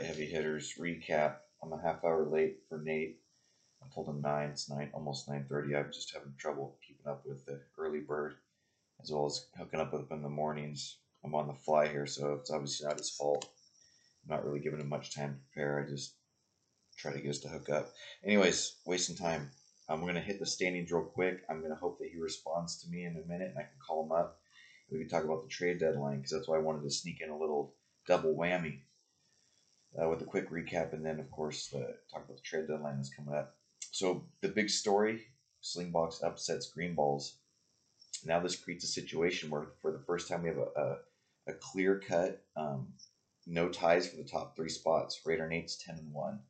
right, heavy hitters recap. I'm a half hour late for Nate. I told him nine. It's nine, almost nine thirty. I'm just having trouble keeping up with the early bird, as well as hooking up with him in the mornings. I'm on the fly here, so it's obviously not his fault. I'm not really giving him much time to prepare. I just try to get us to hook up. Anyways, wasting time. I'm gonna hit the standings real quick. I'm gonna hope that he responds to me in a minute, and I can call him up. We can talk about the trade deadline because that's why I wanted to sneak in a little double whammy uh, with a quick recap, and then of course the, talk about the trade deadline that's coming up. So the big story: Slingbox upsets Green Balls. Now this creates a situation where, for the first time, we have a, a, a clear cut, um, no ties for the top three spots. Raider Nate's ten and one.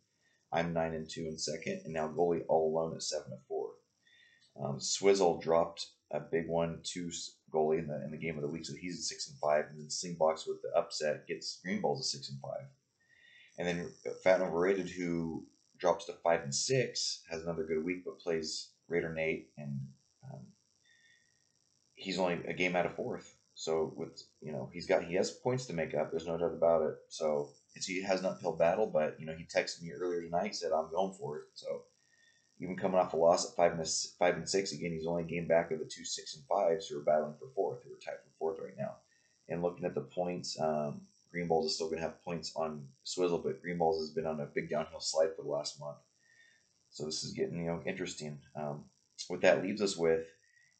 I'm nine and two in second, and now goalie all alone at seven and four. Um, Swizzle dropped a big one to goalie in the in the game of the week, so he's at six and five. And then Slingbox with the upset gets Green Balls at six and five. And then Fat and Overrated, who drops to five and six, has another good week, but plays Raider Nate, and um, he's only a game out of fourth. So with you know he's got he has points to make up. There's no doubt about it. So it's he has an uphill battle, but you know he texted me earlier tonight said I'm going for it. So even coming off a loss at five and five and six again, he's only game back of the two six and fives who are battling for fourth, who are tied for fourth right now. And looking at the points, um, Green Balls is still going to have points on Swizzle, but Green Balls has been on a big downhill slide for the last month. So this is getting you know interesting. Um, what that leaves us with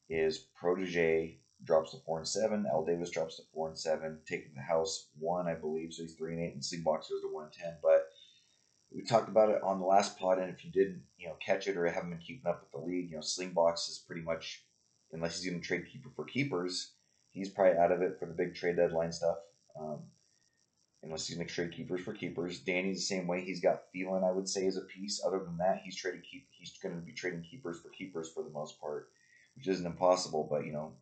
is Protege drops to four and seven. Al Davis drops to four and seven, taking the house one, I believe. So he's three and eight, and Slingbox goes to one and ten. But we talked about it on the last pod, and if you didn't, you know, catch it or haven't been keeping up with the league, you know, Slingbox is pretty much, unless he's going to trade keeper for keepers, he's probably out of it for the big trade deadline stuff. Um, unless he's to trade keepers for keepers. Danny's the same way. He's got Thielen, I would say, as a piece. Other than that, he's trading keep. He's going to be trading keepers for keepers for the most part, which isn't impossible, but you know,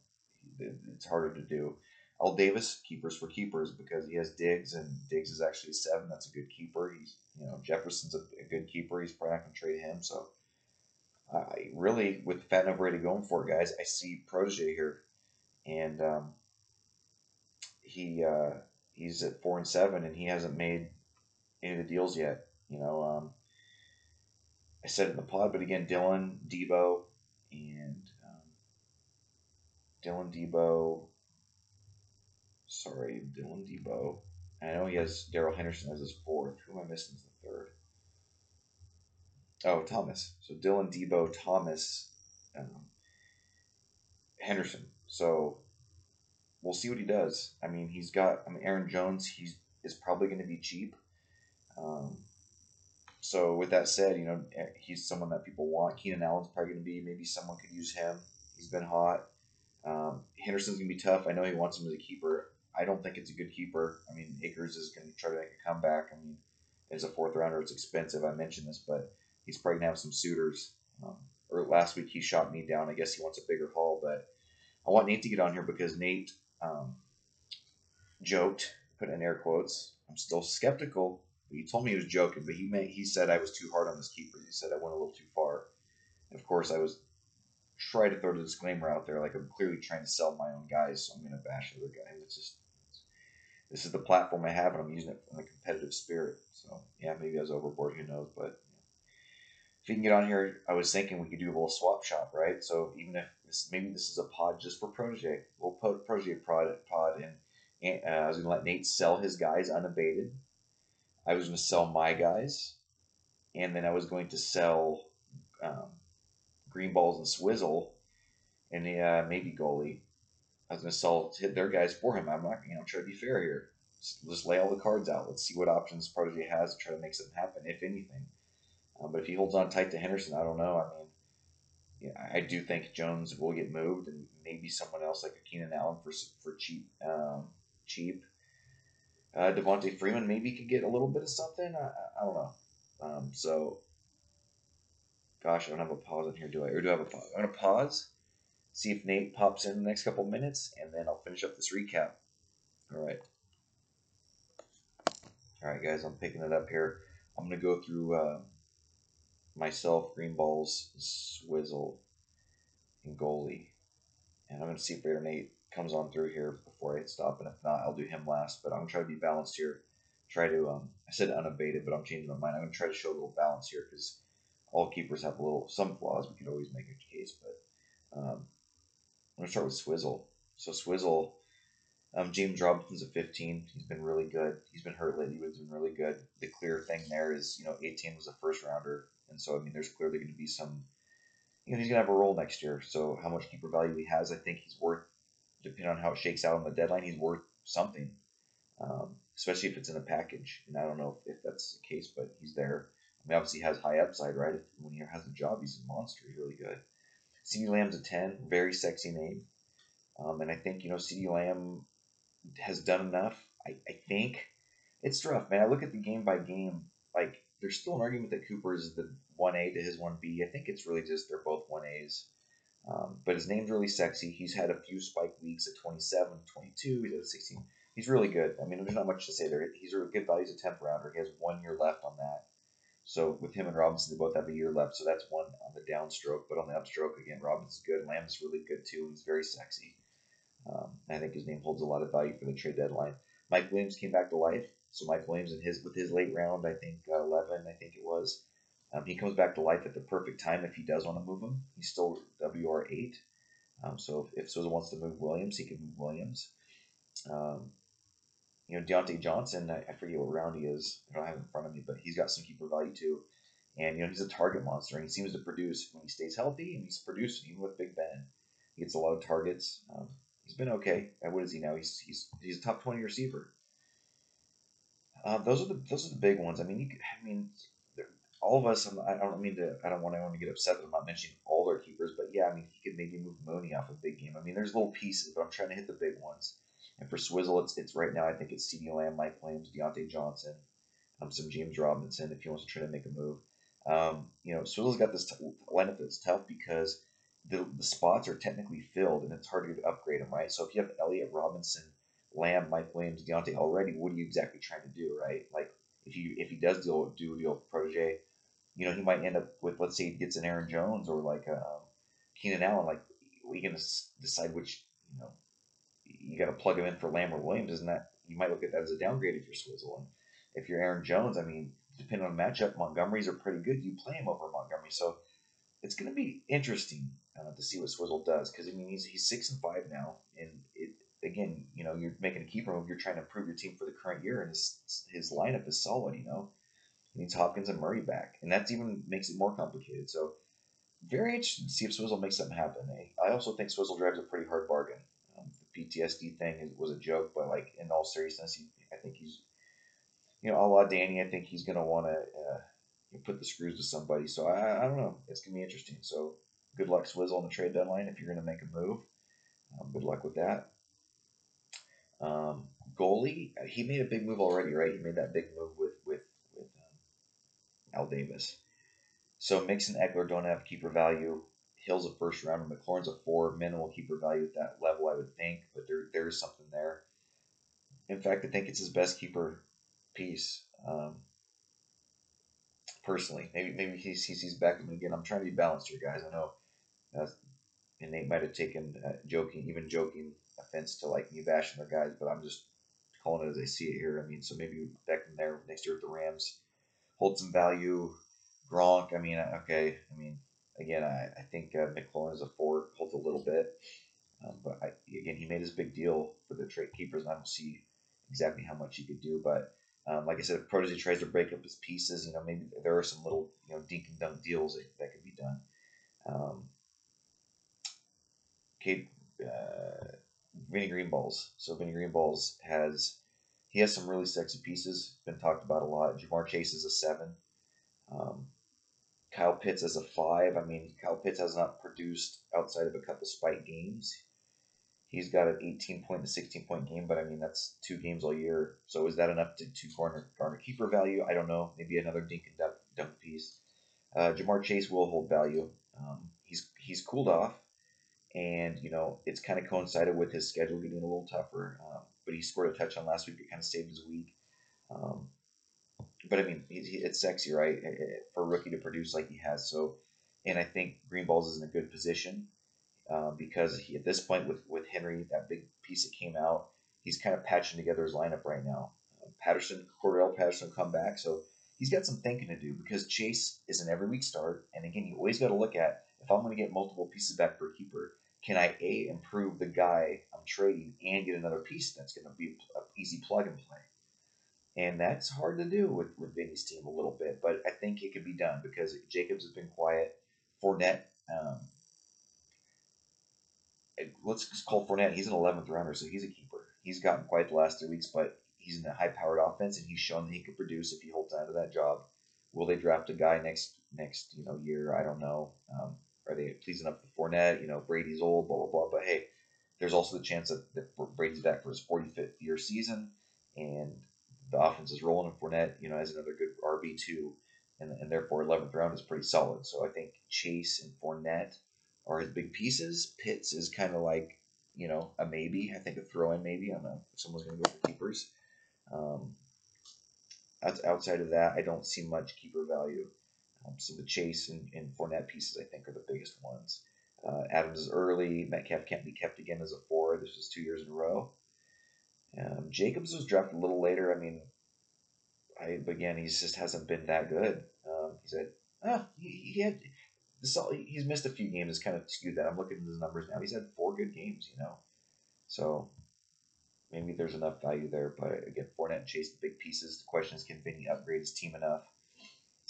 it's harder to do. Al Davis, keepers for keepers because he has Diggs, and Diggs is actually a seven. That's a good keeper. He's, you know, Jefferson's a, a good keeper. He's probably not going to trade him. So, I really, with the Fat and Overrated going for it, guys, I see Protege here, and um, he uh, he's at four and seven, and he hasn't made any of the deals yet. You know, um, I said in the pod, but again, Dylan, Deebo, and Dylan Deebo. Sorry, Dylan Deebo. I know he has Darrell Henderson as his fourth. Who am I missing as the third? Oh, Thomas. So Dylan Deebo, Thomas, um, Henderson. So we'll see what he does. I mean, he's got. I mean, Aaron Jones. He's is probably going to be cheap. Um, so with that said, you know, he's someone that people want. Keenan Allen's probably going to be. Maybe someone could use him. He's been hot. Um, Henderson's gonna be tough. I know he wants him as a keeper. I don't think it's a good keeper. I mean, Akers is gonna try to make a comeback. I mean, as a fourth rounder, it's expensive. I mentioned this, but he's probably gonna have some suitors. Um, or last week he shot me down. I guess he wants a bigger haul, but I want Nate to get on here because Nate um, joked, put in air quotes. I'm still skeptical. He told me he was joking, but he may, he said I was too hard on this keeper. He said I went a little too far. And of course, I was try to throw the disclaimer out there, like I'm clearly trying to sell my own guys, so I'm going to bash the other guys. It's just this is the platform I have, and I'm using it in a competitive spirit. So yeah, maybe I was overboard. Who knows? But if you can get on here, I was thinking we could do a little swap shop, right? So even if this, maybe this is a pod just for Protege, we'll put Protege pod, pod in. and uh, I was going to let Nate sell his guys unabated. I was going to sell my guys, and then I was going to sell um, green balls and swizzle, and uh, maybe goalie. I was going to sell hit their guys for him. I'm not, you know, try to be fair here. Just, just lay all the cards out. Let's see what options Protege has to try to make something happen, if anything. Um, but if he holds on tight to Henderson, I don't know. I mean, yeah, I do think Jones will get moved, and maybe someone else like a Keenan Allen for for cheap. Um, cheap. Uh, Devonta Freeman maybe could get a little bit of something. I, I don't know. Um, so Gosh, I don't have a pause in here, do I? Or do I have a pause? I'm to pause, see if Nate pops in the next couple minutes, and then I'll finish up this recap. All right. All right, guys, I'm picking it up here. I'm to go through uh, myself, Green Balls, Swizzle, and Goalie. And I'm going to see if Raider Nate comes on through here before I stop. And if not, I'll do him last. But I'm going to try to be balanced here. Try to, um, I said unabated, but I'm changing my mind. I'm going to try to show a little balance here because all keepers have a little some flaws. We can always make a case, but um, I'm going to start with Swizzle. So Swizzle, um, James Robinson's a 15. He's been really good. He's been hurt lately, but he's been really good. The clear thing there is, you know, Etienne was a first rounder, and so I mean, there's clearly going to be some. You know, he's going to have a role next year. So how much keeper value he has, I think he's worth, depending on how it shakes out on the deadline, he's worth something. Um, especially if it's in a package. And I don't know if, if that's the case, but he's there. I mean, obviously, he has high upside, right? If, when he has a job, he's a monster. He's really good. CeeDee Lamb's a 10, very sexy name. Um, and I think, you know, CeeDee Lamb has done enough. I, I think it's rough, man. I look at the game by game. Like, there's still an argument that Cooper is the 1A to his 1B. I think it's really just they're both 1As. Um, but his name's really sexy. He's had a few spike weeks at 27, 22. He's at 16 he's really good. I mean, there's not much to say there. He's a good value. He's a tenth rounder. He has one year left on that. So with him and Robinson, they both have a year left. So that's one on the downstroke. But on the upstroke, again, Robinson's good. Lamb's really good too. He's very sexy. Um, I think his name holds a lot of value for the trade deadline. Mike Williams came back to life. So Mike Williams and his with his late round, I think uh, 11, I think it was. Um, he comes back to life at the perfect time if he does want to move him. He's still WR eight. Um, so if, if Souza wants to move Williams, he can move Williams. Um, you know, Diontae Johnson, I, I, forget what round he is. I don't have it in front of me, but he's got some keeper value too. And, you know, he's a target monster, and he seems to produce when he stays healthy, and he's producing even with Big Ben. He gets a lot of targets. Um, he's been okay. And what is he now? He's he's he's a top twenty receiver. Uh, those are the those are the big ones. I mean, you I mean, all of us. I'm, I don't mean to. I don't want anyone to get upset that I'm not mentioning all their keepers, but yeah, I mean, he could maybe move Mooney off a big game. I mean, there's little pieces, but I'm trying to hit the big ones. And for Swizzle, it's it's right now. I think it's CeeDee Lamb, Mike Williams, Diontae Johnson, um, some James Robinson if he wants to try to make a move. Um, you know, Swizzle's got this t- lineup that's tough because the, the spots are technically filled and it's hard to upgrade them, right? So if you have Elliott, Robinson, Lamb, Mike Williams, Diontae already, what are you exactly trying to do, right? Like if you if he does deal do a deal Protege, you know, he might end up with let's say he gets an Aaron Jones or like um, Keenan Allen. Like we can decide which you know you got to plug him in for Lamb or Williams, isn't that you might look at that as a downgrade if you're Swizzle. And if you're Aaron Jones, I mean, depending on the matchup, Montgomery's are pretty good. You play him over Montgomery, so it's going to be interesting uh, to see what Swizzle does because I mean he's he's six and five now, and again you know you're making a keeper move, you're trying to improve your team for the current year, and his his lineup is solid. You know, he needs Hopkins and Murray back, and that even makes it more complicated. So very interested to see if Swizzle makes something happen. I also think Swizzle drives a pretty hard bargain. The PTSD thing was a joke, but like in all seriousness, he, I think he's, you know, a la Danny, I think he's gonna want to uh, put the screws to somebody. So I, I don't know. It's gonna be interesting. So good luck, Swizzle, on the trade deadline if you're gonna make a move. Um, good luck with that. Um, goalie, he made a big move already, right? He made that big move with with with um, Al Davis. So Mixon, Ekeler don't have keeper value. Hill's a first rounder. McLaurin's a four, minimal keeper value at that level, I would think, but there there is something there. In fact, I think it's his best keeper piece. Um, personally, maybe maybe he sees back again. I'm trying to be balanced here, guys. I know, uh, and Nate might have taken uh, joking, even joking offense to like me bashing their guys, but I'm just calling it as I see it here. I mean, so maybe Beckham there next year with the Rams hold some value. Gronk, I mean, okay, I mean, again, I, I think uh, McLaurin is a four, holds a little bit. Um, but I, again, he made his big deal for the trade keepers, and I don't see exactly how much he could do. But um, like I said, if Protege tries to break up his pieces, you know, maybe there are some little, you know, dink and dunk deals that, that could be done. Um, okay, uh, Vinny Greenballs. So Vinny Greenballs has he has some really sexy pieces. Been talked about a lot. Ja'Marr Chase is a seven. Um, Kyle Pitts as a five. I mean, Kyle Pitts has not produced outside of a couple spike games. He's got an 18 point to 16 point game, but I mean, that's two games all year. So is that enough to, to garner, garner keeper value? I don't know. Maybe another dink and dump, dump piece. Uh, Ja'Marr Chase will hold value. Um, he's he's cooled off, and you know it's kind of coincided with his schedule getting a little tougher. Um, but he scored a touchdown last week. It kind of saved his week. Um, but I mean, he, he, it's sexy, right, eh, eh, for a rookie to produce like he has. So, and I think Greenballs is in a good position uh, because he, at this point with with Henry, that big piece that came out, he's kind of patching together his lineup right now. Uh, Patterson, Cordarrelle Patterson, come back. So he's got some thinking to do because Chase is an every week start. And again, you always got to look at if I'm going to get multiple pieces back per keeper, can I a improve the guy I'm trading and get another piece that's going to be an easy plug and play. And that's hard to do with, with Vinny's team a little bit, but I think it can be done because Jacobs has been quiet. Fournette, um, let's call Fournette. He's an 11th rounder, so he's a keeper. He's gotten quiet the last three weeks, but he's in a high-powered offense, and he's shown that he can produce if he holds on to that job. Will they draft a guy next next you know year? I don't know. Um, are they pleasing up the Fournette? You know, Brady's old, blah blah blah. But hey, there's also the chance that, that Brady's back for his 45th year season, and the offense is rolling. And Fournette, you know, has another good RB two, and, and therefore 11th round is pretty solid. So I think Chase and Fournette are his big pieces. Pitts is kind of like, you know, a maybe. I think a throw in maybe. I don't know if someone's going to go for keepers. Um, outside of that, I don't see much keeper value. Um, so the Chase and, and Fournette pieces, I think, are the biggest ones. Uh, Adams is early. Metcalf can't be kept again as a four. This was two years in a row. Um, Jacobs was drafted a little later. I mean, I again, he just hasn't been that good. Um, he said, oh, he, he had this all, he's missed a few games. It's kind of skewed that. I'm looking at his numbers now. He's had four good games, you know. So maybe there's enough value there. But again, Fournette and Chase, the big pieces. The question is, can Vinny upgrade his team enough,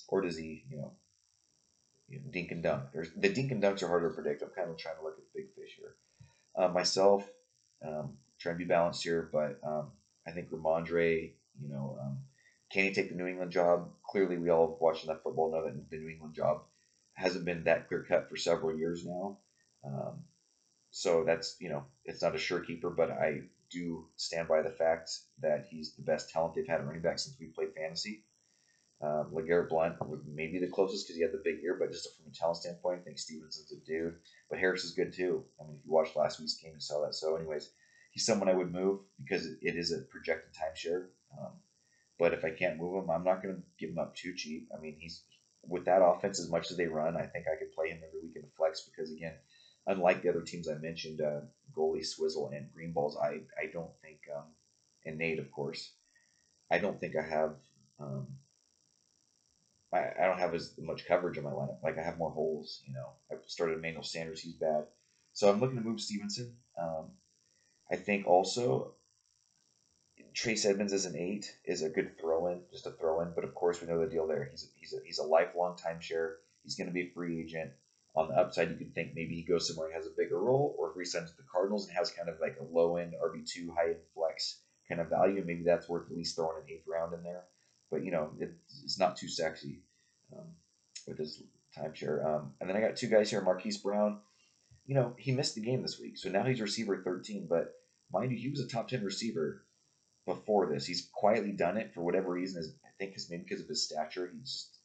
or does he, you know, you know dink and dunk? There's, the dink and dunks are harder to predict. I'm kind of trying to look at the big fish here. Uh, myself, um, trying to be balanced here, but um, I think Rhamondre, you know, um, can he take the New England job? Clearly, we all watched enough football know that the New England job hasn't been that clear cut for several years now. Um, so that's you know it's not a sure keeper, but I do stand by the fact that he's the best talent they've had at running back since we played fantasy. Um, LeGarrette Blount would maybe the closest because he had the big ear, but just from a talent standpoint, I think Stevenson's a dude. But Harris is good too. I mean, if you watched last week's game, you saw that. So, anyways, he's someone I would move because it is a projected timeshare. Um, but if I can't move him, I'm not going to give him up too cheap. I mean, he's with that offense as much as they run. I think I could play him every week in the flex because again, unlike the other teams I mentioned, uh, goalie Swizzle and Greenballs, I I don't think um, and Nate of course, I don't think I have. Um, I, I don't have as much coverage in my lineup. Like I have more holes. You know, I started Emmanuel Sanders. He's bad, so I'm looking to move Stevenson. Um, I think also Chase Edmonds as an eight is a good throw in, just a throw in. But of course, we know the deal there. He's a, he's a, he's a lifelong timeshare. He's going to be a free agent. On the upside, you could think maybe he goes somewhere and has a bigger role, or if he signs to the Cardinals and has kind of like a low end RB two, high end flex kind of value, maybe that's worth at least throwing an eighth round in there. But you know, it, it's not too sexy um, with his timeshare. Um, and then I got two guys here, Marquise Brown. You know, he missed the game this week, so now he's receiver 13. But mind you, he was a top 10 receiver before this. He's quietly done it for whatever reason. Is I think it's maybe because of his stature. He's just,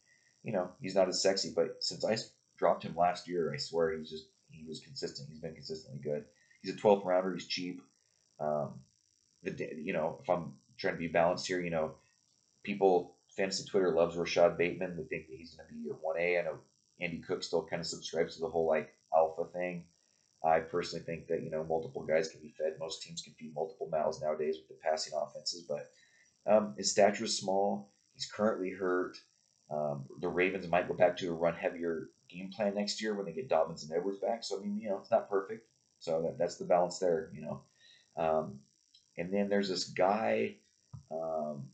you know, he's not as sexy. But since I dropped him last year, I swear he's just he was consistent. He's been consistently good. He's a 12th rounder. He's cheap. Um, the you know, if I'm trying to be balanced here, you know, people fantasy Twitter loves Rashod Bateman. They think that he's going to be a one A. I know Andy Cook still kind of subscribes to the whole like alpha thing. I personally think that you know multiple guys can be fed. Most teams can feed multiple mouths nowadays with the passing offenses, but um, his stature is small. He's currently hurt. Um, the Ravens might go back to a run heavier game plan next year when they get Dobbins and Edwards back. So I mean, you know, it's not perfect. So that, that's the balance there, you know. Um, and then there's this guy. Um,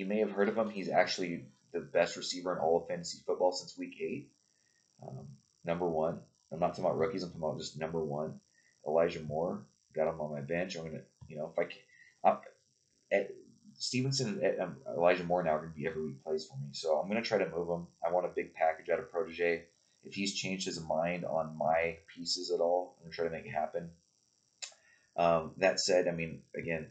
you may have heard of him. He's actually the best receiver in all of fantasy football since week eight. Um, number one. I'm not talking about rookies. I'm talking about just number one, Elijah Moore. Got him on my bench. I'm gonna, you know, if I can, at, Stevenson and um, Elijah Moore now are going to be every week plays for me. So I'm going to try to move him. I want a big package out of Protege. If he's changed his mind on my pieces at all, I'm going to try to make it happen. Um, that said, I mean, again,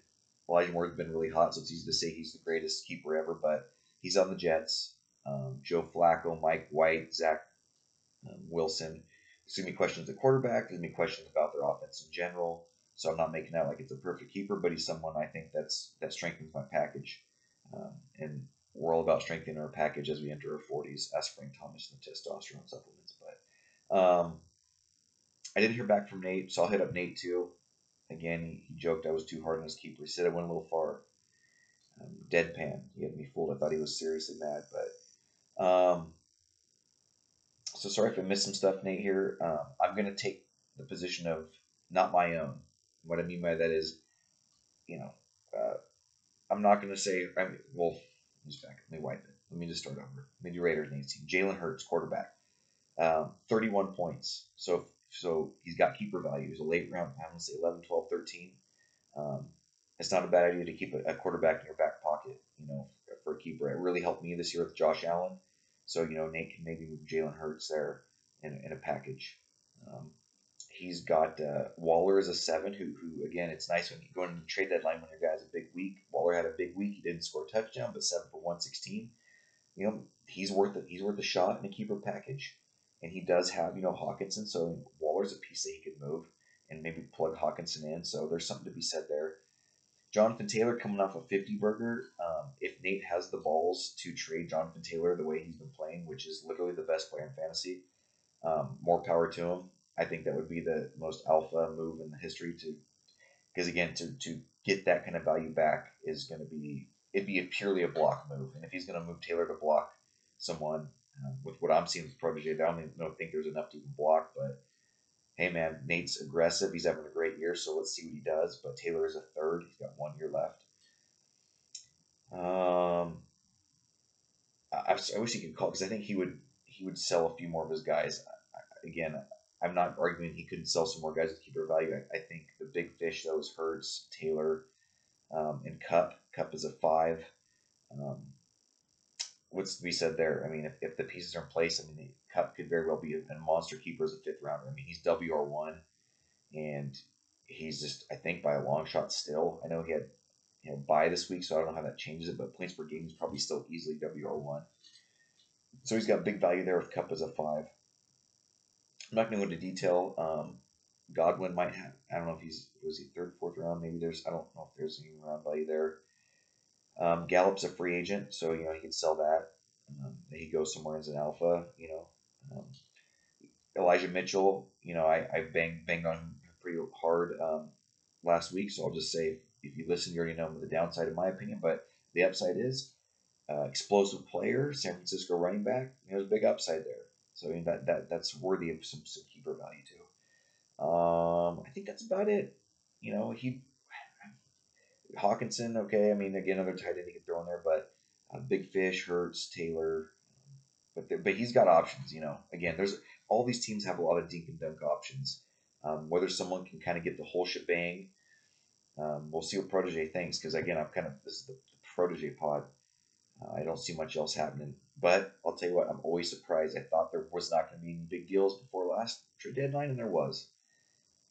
Elijah Moore's been really hot, so it's easy to say he's the greatest keeper ever, but he's on the Jets. Um, Joe Flacco, Mike White, Zach um, Wilson. There's going to be questions at quarterback. There's going to be questions about their offense in general. So I'm not making out like it's a perfect keeper, but he's someone I think that's that strengthens my package. Um, and we're all about strengthening our package as we enter our 40s. Ask Frank Thomas and the testosterone supplements. But um, I didn't hear back from Nate, so I'll hit up Nate too. Again, he, he joked I was too hard on his keeper. He said I went a little far. Um, deadpan. He had me fooled. I thought he was seriously mad, but um, so sorry if I missed some stuff, Nate. Here, um, I'm gonna take the position of not my own. What I mean by that is, you know, uh, I'm not gonna say. I mean, well, just back. Let me wipe it. Let me just start over. Do Raiders Nate's team. Jalen Hurts, quarterback, um, 31 points. So so he's got keeper value. He's a late round. I'm gonna say 11, 12, 13. Um, it's not a bad idea to keep a, a quarterback in your back pocket, you know, for a keeper. It really helped me this year with Josh Allen. So, you know, Nate can maybe move Jalen Hurts there in, in a package. Um, he's got uh, Waller as a seven, who, who again, it's nice when you go into the trade deadline when your guy's a big week. Waller had a big week. He didn't score a touchdown, but seven for 116. You know, he's worth it. He's worth a shot in a keeper package. And he does have, you know, Hockenson. So Waller's a piece that he could move and maybe plug Hockenson in. So there's something to be said there. Jonathan Taylor coming off a 50 burger. Um, if Nate has the balls to trade Jonathan Taylor the way he's been playing, which is literally the best player in fantasy, um, more power to him. I think that would be the most alpha move in the history to, because again, to, to get that kind of value back is going to be, it'd be a purely a block move. And if he's going to move Taylor to block someone, um, with what I'm seeing with Protege, I don't, even, don't think there's enough to even block, but hey man, Nate's aggressive. He's having a great year, so let's see what he does. But Taylor is a third. He's got one year left. Um, I, I wish he could call because I think he would he would sell a few more of his guys. I, again, I'm not arguing he couldn't sell some more guys with keeper value. I, I think the big fish is Hurts, Taylor, um, and Kupp. Kupp is a five. Um, what's to be said there? I mean, if, if the pieces are in place, I mean, the Kupp could very well be a, a monster keeper as a fifth rounder. I mean, he's WR one, and he's just I think by a long shot still. I know he had you know bye this week, so I don't know how that changes it, but points per game is probably still easily WR one. So he's got big value there with Kupp as a five. I'm not going to go into detail. Um, Godwin might have. I don't know if he's was he third, fourth round. Maybe there's. I don't know if there's any round value there. Um, Gallup's a free agent, so you know he could sell that. Um, he goes somewhere as an alpha. You know, um, Elijah Mitchell. You know, I, I banged banged on him pretty hard um, last week, so I'll just say if you listen, you already know the downside, in my opinion. But the upside is uh, explosive player, San Francisco running back. There's a big upside there. So I mean that, that that's worthy of some, some keeper value too. Um, I think that's about it. You know, he Hockenson, okay. I mean, again, another tight end he could throw in there, but uh, Big Fish, Hurts, Taylor, but but he's got options. You know, again, there's all these teams have a lot of dink and dunk options. Um, whether someone can kind of get the whole shebang, um, we'll see what Protege thinks. Because again, I'm kind of this is the, the Protege pod. Uh, I don't see much else happening. But I'll tell you what, I'm always surprised. I thought there was not going to be any big deals before last trade deadline, and there was.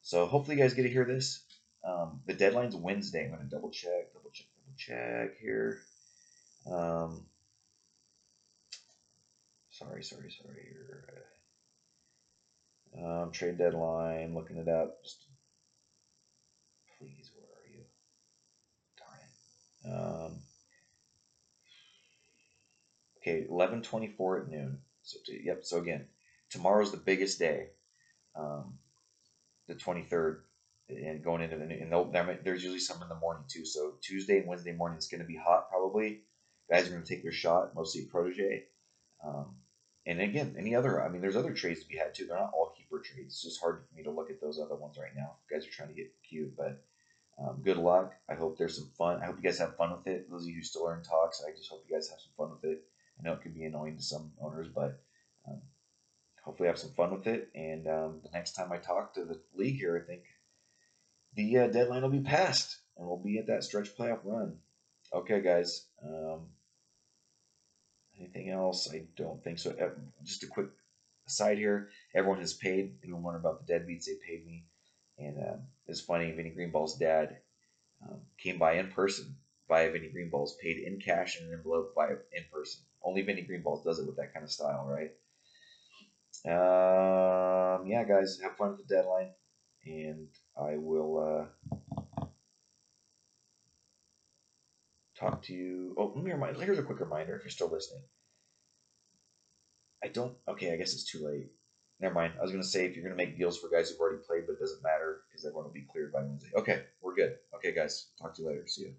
So hopefully you guys get to hear this. Um, the deadline's Wednesday. I'm going to double check, double check, double check here. Um, sorry, sorry, sorry. Here. Um, trade deadline, looking it up. Just please, where are you? Darn it. Um, okay, 11:24 at noon. So yep. So again, tomorrow's the biggest day. Um, the 23rd and going into the and there's usually some in the morning too. So Tuesday and Wednesday morning it's going to be hot probably. Guys are going to take their shot, mostly protege. Um, and again, any other, I mean, there's other trades to be had too. They're not all keeper trades. It's just hard for me to look at those other ones right now. Guys are trying to get cute, but um, good luck. I hope there's some fun. I hope you guys have fun with it. Those of you who still are in talks, I just hope you guys have some fun with it. I know it can be annoying to some owners, but um, hopefully have some fun with it. And um, the next time I talk to the league here, I think the uh, deadline will be passed, and we'll be at that stretch playoff run. Okay, guys. Um, anything else? I don't think so. Uh, just a quick aside here. Everyone has paid. People wonder about the deadbeats. They paid me, and um, it's funny. Vinny Greenball's dad um, came by in person via Vinny Greenballs, paid in cash in an envelope via in person. Only Vinny Greenballs does it with that kind of style, right? Um, yeah, guys, have fun with the deadline, and I will uh, talk to you. Oh, let me remind. Here's a quick reminder if you're still listening. I don't. Okay, I guess it's too late. Never mind. I was gonna say if you're gonna make deals for guys who've already played, but it doesn't matter because everyone will be cleared by Wednesday. Okay, we're good. Okay, guys. Talk to you later. See you.